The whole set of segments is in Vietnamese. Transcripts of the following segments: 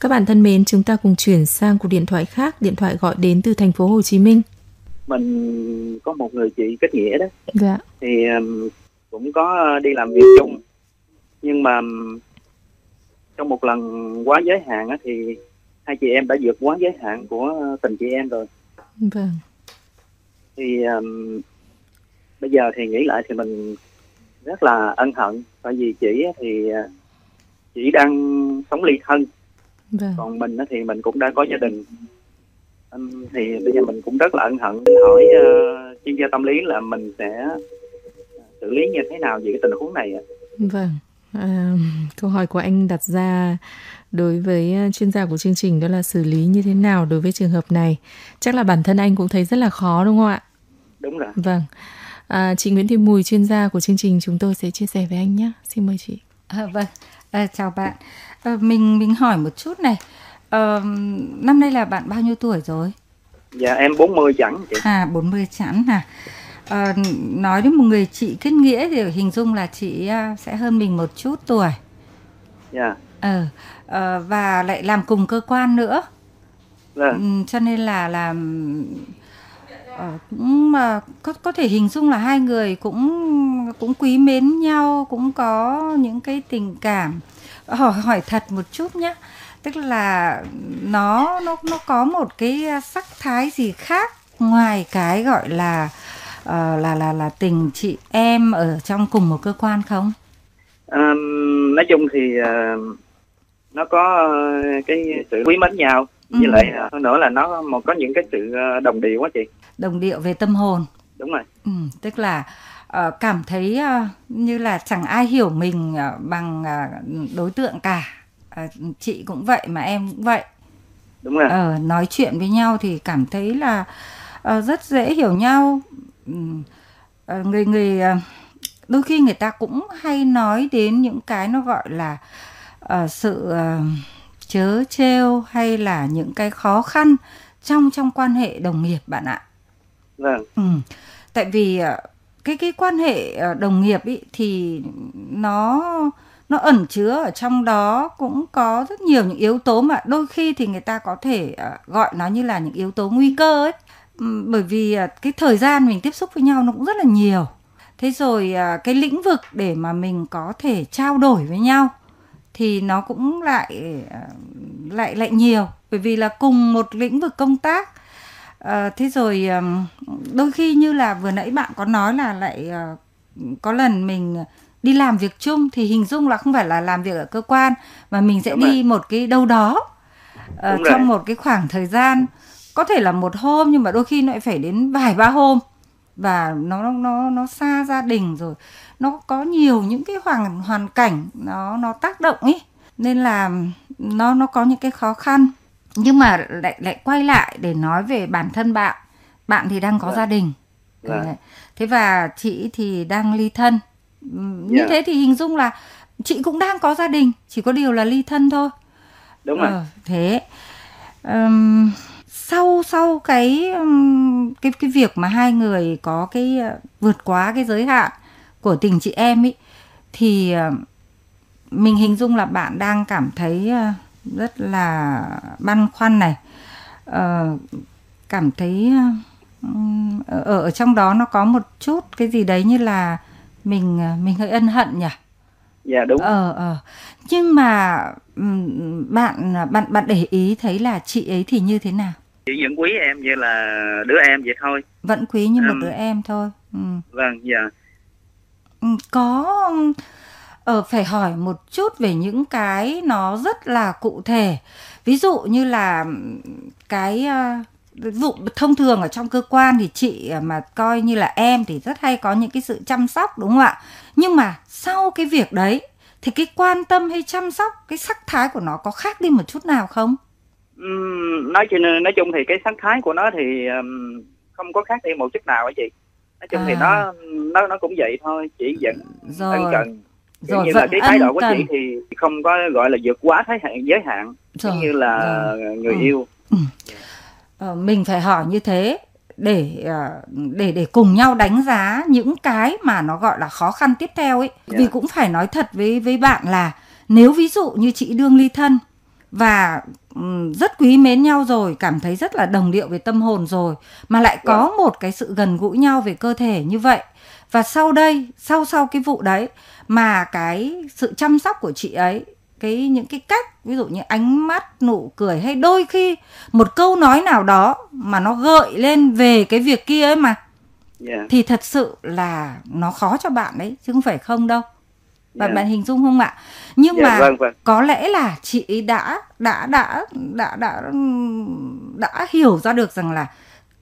Các bạn thân mến, chúng ta cùng chuyển sang cuộc điện thoại khác, điện thoại gọi đến từ thành phố Hồ Chí Minh. Mình có một người chị kết nghĩa đó. Dạ. Thì um, cũng có đi làm việc chung. Nhưng mà um, trong một lần quá giới hạn á, thì hai chị em đã vượt quá giới hạn của tình chị em rồi. Vâng. Thì um, bây giờ thì nghĩ lại thì mình rất là ân hận tại vì chị thì uh, chị đang sống ly thân Vâng. còn mình thì mình cũng đã có gia đình thì bây giờ mình cũng rất là ân hận hỏi ờ, chuyên gia tâm lý là mình sẽ xử lý như thế nào về cái tình huống này ạ Vâng. À, câu hỏi của anh đặt ra đối với à, chuyên gia của chương trình đó là xử lý như thế nào đối với trường hợp này. Chắc là bản thân anh cũng thấy rất là khó đúng không ạ? đúng rồi Vâng. À, chị Nguyễn Thị Mùi, chuyên gia của chương trình chúng tôi sẽ chia sẻ với anh nhé. Xin mời chị. À, vâng, à, chào bạn. À, mình mình hỏi một chút này. Ờ, năm nay là bạn bao nhiêu tuổi rồi? dạ em 40 chẳng chị À 40 chẵn à. Ờ, nói đến một người chị kết nghĩa thì hình dung là chị à, sẽ hơn mình một chút tuổi. dạ Ờ, ờ, và lại làm cùng cơ quan nữa. vâng Ừ, cho nên là là ờ, cũng mà có có thể hình dung là hai người cũng cũng quý mến nhau cũng có những cái tình cảm. Hỏi hỏi thật một chút nhé tức là nó nó nó có một cái sắc thái gì khác ngoài cái gọi là ờ, là là là tình chị em ở trong cùng một cơ quan không? Ừm, nói chung thì ờ, nó có ờ, cái sự quý mến nhau. Với Ừ. lại hơn nữa là nó một có những cái sự đồng điệu quá chị. Đồng điệu về tâm hồn. Đúng rồi. Ừ, tức là cảm thấy ờ, như là chẳng ai hiểu mình ờ, bằng ờ, đối tượng cả. Ờ, chị cũng vậy mà em cũng vậy. Đúng rồi. Ờ, nói chuyện với nhau thì cảm thấy là ờ, rất dễ hiểu nhau. Ờ, người người ờ, đôi khi người ta cũng hay nói đến những cái nó gọi là ờ, sự ờ, chớ trêu hay là những cái khó khăn trong trong quan hệ đồng nghiệp bạn ạ. Vâng. Ừ. Tại vì ờ, cái cái quan hệ ờ, đồng nghiệp ý, thì nó nó ẩn chứa ở trong đó cũng có rất nhiều những yếu tố mà đôi khi thì người ta có thể ờ, gọi nó như là những yếu tố nguy cơ ấy. Bởi vì ờ, cái thời gian mình tiếp xúc với nhau nó cũng rất là nhiều. Thế rồi cái lĩnh vực để mà mình có thể trao đổi với nhau thì nó cũng lại lại lại nhiều bởi vì là cùng một lĩnh vực công tác Ờ, thế rồi đôi khi như là vừa nãy bạn có nói là lại ờ, có lần mình đi làm việc chung thì hình dung là không phải là làm việc ở cơ quan mà mình sẽ Đúng đi một cái đâu đó Đúng rồi. trong một cái khoảng thời gian có thể là một hôm nhưng mà đôi khi nó lại phải đến vài ba hôm và nó nó nó xa gia đình rồi nó có nhiều những cái hoàn hoàn cảnh nó nó tác động ý. Nên là nó nó có những cái khó khăn nhưng mà lại lại quay lại để nói về bản thân bạn bạn thì đang có Vâng. gia đình Vâng. Đấy. thế và chị thì đang ly thân như Dạ. thế thì hình dung là chị cũng đang có gia đình chỉ có điều là ly thân thôi đúng rồi Ờ, thế Ừm, sau sau cái cái cái việc mà hai người có cái ờ, vượt quá cái giới hạn của tình chị em ấy thì ờ, mình hình dung là bạn đang cảm thấy ờ, rất là băn khoăn này Ờ, cảm thấy ở ở trong đó nó có một chút cái gì đấy như là mình mình hơi ân hận nhỉ dạ đúng Ờ ờ. Nhưng mà bạn bạn bạn để ý thấy là chị ấy thì như thế nào? chị vẫn quý em như là đứa em vậy thôi Vẫn quý như một Ừm. đứa em thôi. Ừ. vâng dạ Có ờ phải hỏi một chút về những cái nó rất là cụ thể. Ví dụ như là cái ờ, ví dụ thông thường ở trong cơ quan thì chị ờ, mà coi như là em thì rất hay có những cái sự chăm sóc đúng không ạ? Nhưng mà sau cái việc đấy thì cái quan tâm hay chăm sóc cái sắc thái của nó có khác đi một chút nào không? Nói chung nói chung thì cái sắc thái của nó thì không có khác đi một chút nào á chị nói chung thì À. nó nó nó cũng vậy thôi chỉ vẫn Rồi. ân cần Rồi như là vẫn cái thái độ của cần. chị thì không có gọi là vượt quá thái hạn giới hạn Rồi, giống như là rồi. người Ừ. yêu Ờ, mình phải hỏi như thế để ờ, để để cùng nhau đánh giá những cái mà nó gọi là khó khăn tiếp theo ấy Dạ. vì cũng phải nói thật với với bạn là nếu ví dụ như chị đương ly thân và rất quý mến nhau rồi cảm thấy rất là đồng điệu về tâm hồn rồi mà lại có. Vâng. một cái sự gần gũi nhau về cơ thể như vậy và sau đây sau sau cái vụ đấy mà cái sự chăm sóc của chị ấy cái những cái cách ví dụ như ánh mắt nụ cười hay đôi khi một câu nói nào đó mà nó gợi lên về cái việc kia ấy mà yeah. thì thật sự là nó khó cho bạn đấy chứ không phải không đâu bạn yeah. bạn hình dung không ạ nhưng yeah, mà vâng, vâng. có lẽ là chị đã đã đã đã đã đã hiểu ra được rằng là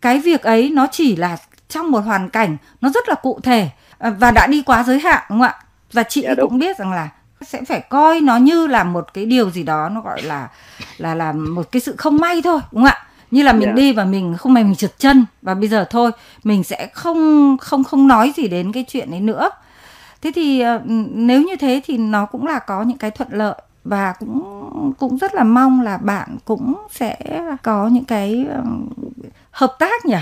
cái việc ấy nó chỉ là trong một hoàn cảnh nó rất là cụ thể à, và đã đi quá giới hạn đúng không ạ và chị yeah, cũng biết rằng là sẽ phải coi nó như là một cái điều gì đó nó gọi là là là một cái sự không may thôi đúng không ạ như là mình yeah. đi và mình không may mình trượt chân và bây giờ thôi mình sẽ không không không nói gì đến cái chuyện ấy nữa thế thì ờ, nếu như thế thì nó cũng là có những cái thuận lợi và cũng cũng rất là mong là bạn cũng sẽ có những cái hợp tác nhỉ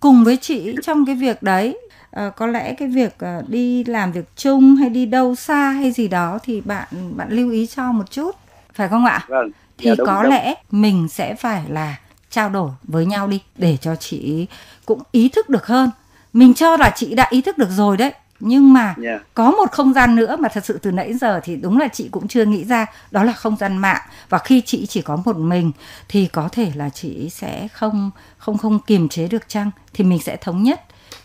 cùng với chị trong cái việc đấy. À, có lẽ cái việc uh, đi làm việc chung hay đi đâu xa hay gì đó thì bạn bạn lưu ý cho một chút phải không ạ? Vâng thì dạ, đúng, có đúng. lẽ mình sẽ phải là trao đổi với nhau đi để cho chị cũng ý thức được hơn. Mình cho là chị đã ý thức được rồi đấy nhưng mà yeah. Dạ. có một không gian nữa mà thật sự từ nãy giờ thì đúng là chị cũng chưa nghĩ ra đó là không gian mạng và khi chị chỉ có một mình thì có thể là chị sẽ không không không kiềm chế được chăng thì mình sẽ thống nhất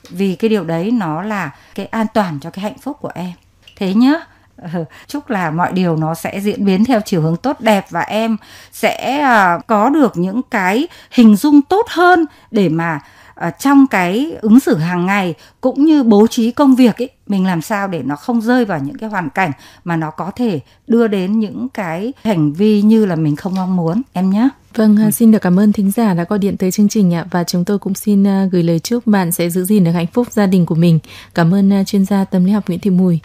vì cái điều đấy nó là cái an toàn cho cái hạnh phúc của em thế nhá ờ, chúc là mọi điều nó sẽ diễn biến theo chiều hướng tốt đẹp và em sẽ à, có được những cái hình dung tốt hơn để mà Ờ, trong cái ứng xử hàng ngày cũng như bố trí công việc ấy mình làm sao để nó không rơi vào những cái hoàn cảnh mà nó có thể đưa đến những cái hành vi như là mình không mong muốn em nhé. Vâng, ừ. xin được cảm ơn thính giả đã gọi điện tới chương trình ạ và chúng tôi cũng xin à, gửi lời chúc bạn sẽ giữ gìn được hạnh phúc gia đình của mình. Cảm ơn à, chuyên gia tâm lý học Nguyễn Thị Mùi.